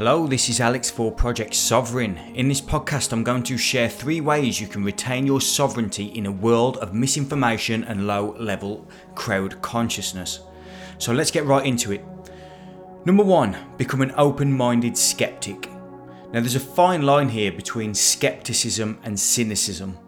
Hello, this is Alex for Project Sovereign. In this podcast, I'm going to share three ways you can retain your sovereignty in a world of misinformation and low level crowd consciousness. So let's get right into it. Number one, become an open minded skeptic. Now, there's a fine line here between skepticism and cynicism.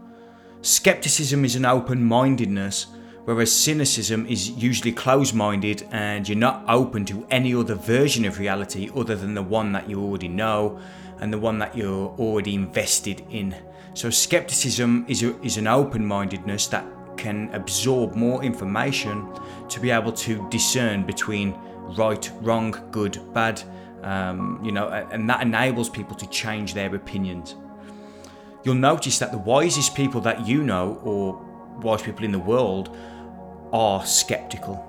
Skepticism is an open mindedness whereas cynicism is usually closed minded and you're not open to any other version of reality other than the one that you already know and the one that you're already invested in. So, skepticism is, a, is an open mindedness that can absorb more information to be able to discern between right, wrong, good, bad, um, you know, and that enables people to change their opinions. You'll notice that the wisest people that you know, or wise people in the world, are skeptical.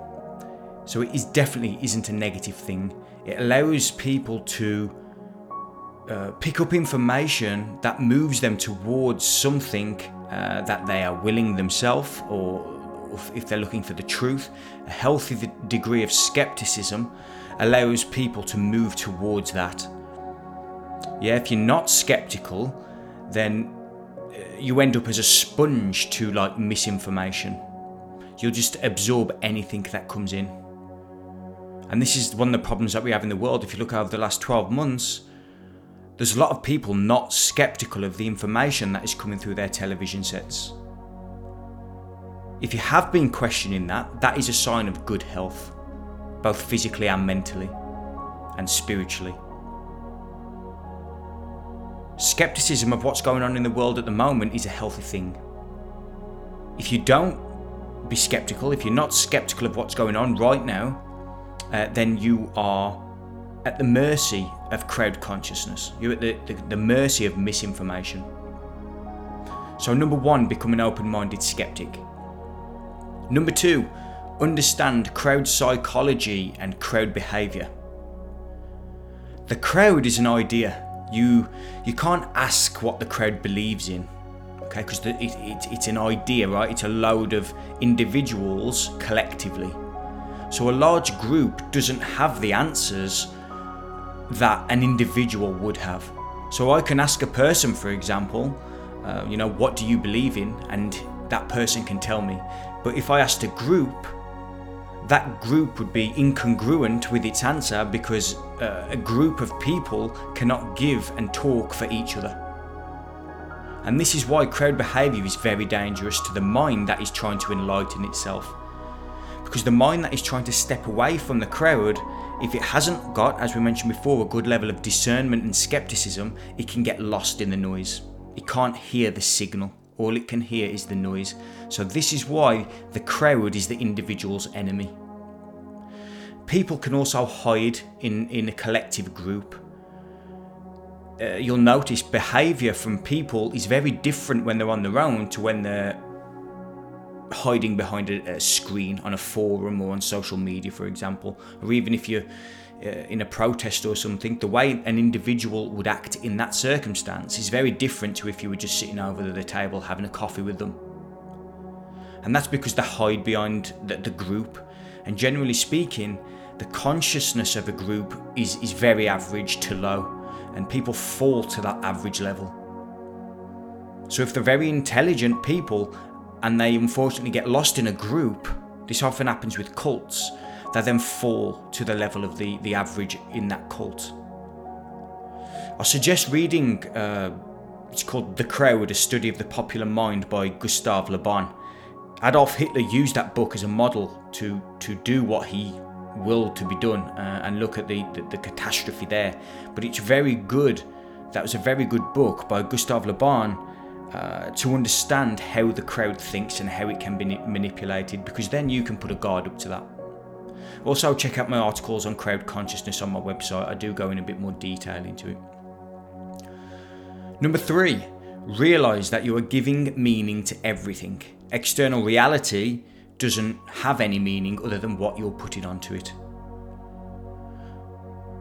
So it is definitely isn't a negative thing. It allows people to uh, pick up information that moves them towards something uh, that they are willing themselves, or if they're looking for the truth. A healthy degree of skepticism allows people to move towards that. Yeah, if you're not skeptical, then you end up as a sponge to like misinformation you'll just absorb anything that comes in. And this is one of the problems that we have in the world. If you look over the last 12 months, there's a lot of people not skeptical of the information that is coming through their television sets. If you have been questioning that, that is a sign of good health, both physically and mentally, and spiritually. Skepticism of what's going on in the world at the moment is a healthy thing. If you don't be skeptical. If you're not skeptical of what's going on right now, uh, then you are at the mercy of crowd consciousness. You're at the, the, the mercy of misinformation. So, number one, become an open minded skeptic. Number two, understand crowd psychology and crowd behavior. The crowd is an idea. You, you can't ask what the crowd believes in okay? Because it, it, it's an idea right? It's a load of individuals collectively. So a large group doesn't have the answers that an individual would have. So i can ask a person for example uh, you know what do you believe in? And that person can tell me. But if i asked a group that group would be incongruent with its answer because uh, a group of people cannot give and talk for each other and this is why crowd behaviour is very dangerous to the mind that is trying to enlighten itself. Because the mind that is trying to step away from the crowd, if it hasn't got, as we mentioned before, a good level of discernment and skepticism, it can get lost in the noise. It can't hear the signal. All it can hear is the noise. So, this is why the crowd is the individual's enemy. People can also hide in, in a collective group uh, you'll notice behavior from people is very different when they're on their own to when they're hiding behind a, a screen on a forum or on social media, for example, or even if you're Uh, in a protest or something, the way an individual would act in that circumstance is very different to if you were just sitting over the table having a coffee with them. And that's because they hide behind the, the group. And generally speaking, the consciousness of a group is, is very average to low and people fall to that average level. So if they're very intelligent people and they unfortunately get lost in a group, this often happens with cults, they then fall to the level of the, the average in that cult. I suggest reading, uh, it's called The Crowd, A Study of the Popular Mind by Gustave Le Bon. Adolf Hitler used that book as a model to, to do what he willed to be done uh, and look at the, the, the, catastrophe there. But it's very good. That was a very good book by Gustave Le Bon uh, to understand how the crowd thinks and how it can be manipulated because then you can put a guard up to that. Also, check out my articles on crowd consciousness on my website. I do go in a bit more detail into it. Number three, realize that you are giving meaning to everything. External reality doesn't have any meaning other than what you're putting onto it.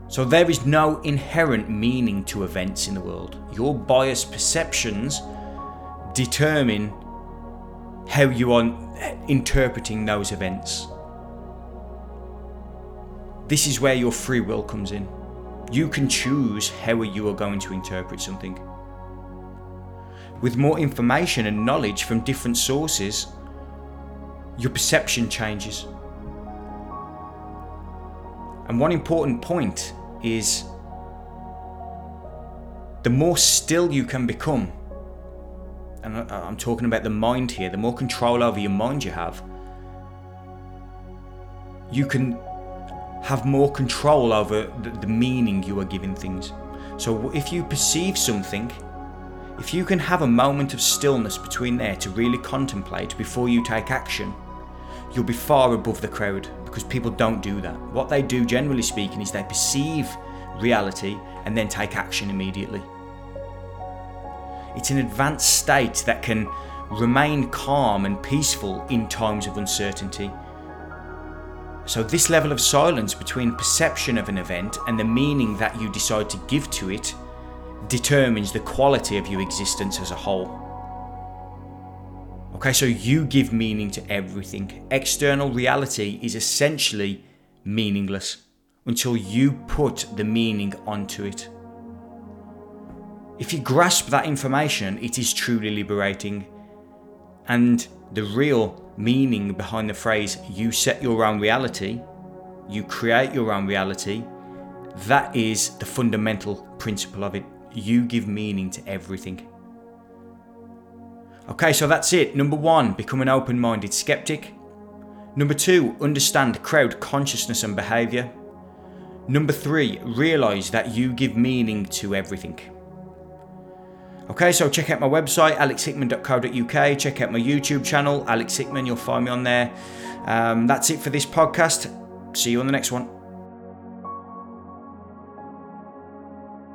So there is no inherent meaning to events in the world. Your biased perceptions determine how you are interpreting those events. This is where your free will comes in. You can choose how you are going to interpret something. With more information and knowledge from different sources, your perception changes. And one important point is the more still you can become, and I'm talking about the mind here, the more control over your mind you have, you can have more control over the, the meaning you are giving things. So if you perceive something, if you can have a moment of stillness between there to really contemplate before you take action, you'll be far above the crowd because people don't do that. What they do, generally speaking, is they perceive reality and then take action immediately. It's an advanced state that can remain calm and peaceful in times of uncertainty so, this level of silence between perception of an event and the meaning that you decide to give to it determines the quality of your existence as a whole. Okay, so you give meaning to everything. External reality is essentially meaningless until you put the meaning onto it. If you grasp that information, it is truly liberating. And the real meaning behind the phrase, you set your own reality, you create your own reality, that is the fundamental principle of it. You give meaning to everything. Okay, so that's it. Number one, become an open minded skeptic. Number two, understand crowd consciousness and behaviour. Number three, realise that you give meaning to everything. Okay, so check out my website, alexhickman.co.uk. Check out my YouTube channel, Alex Hickman. You'll find me on there. Um, that's it for this podcast. See you on the next one.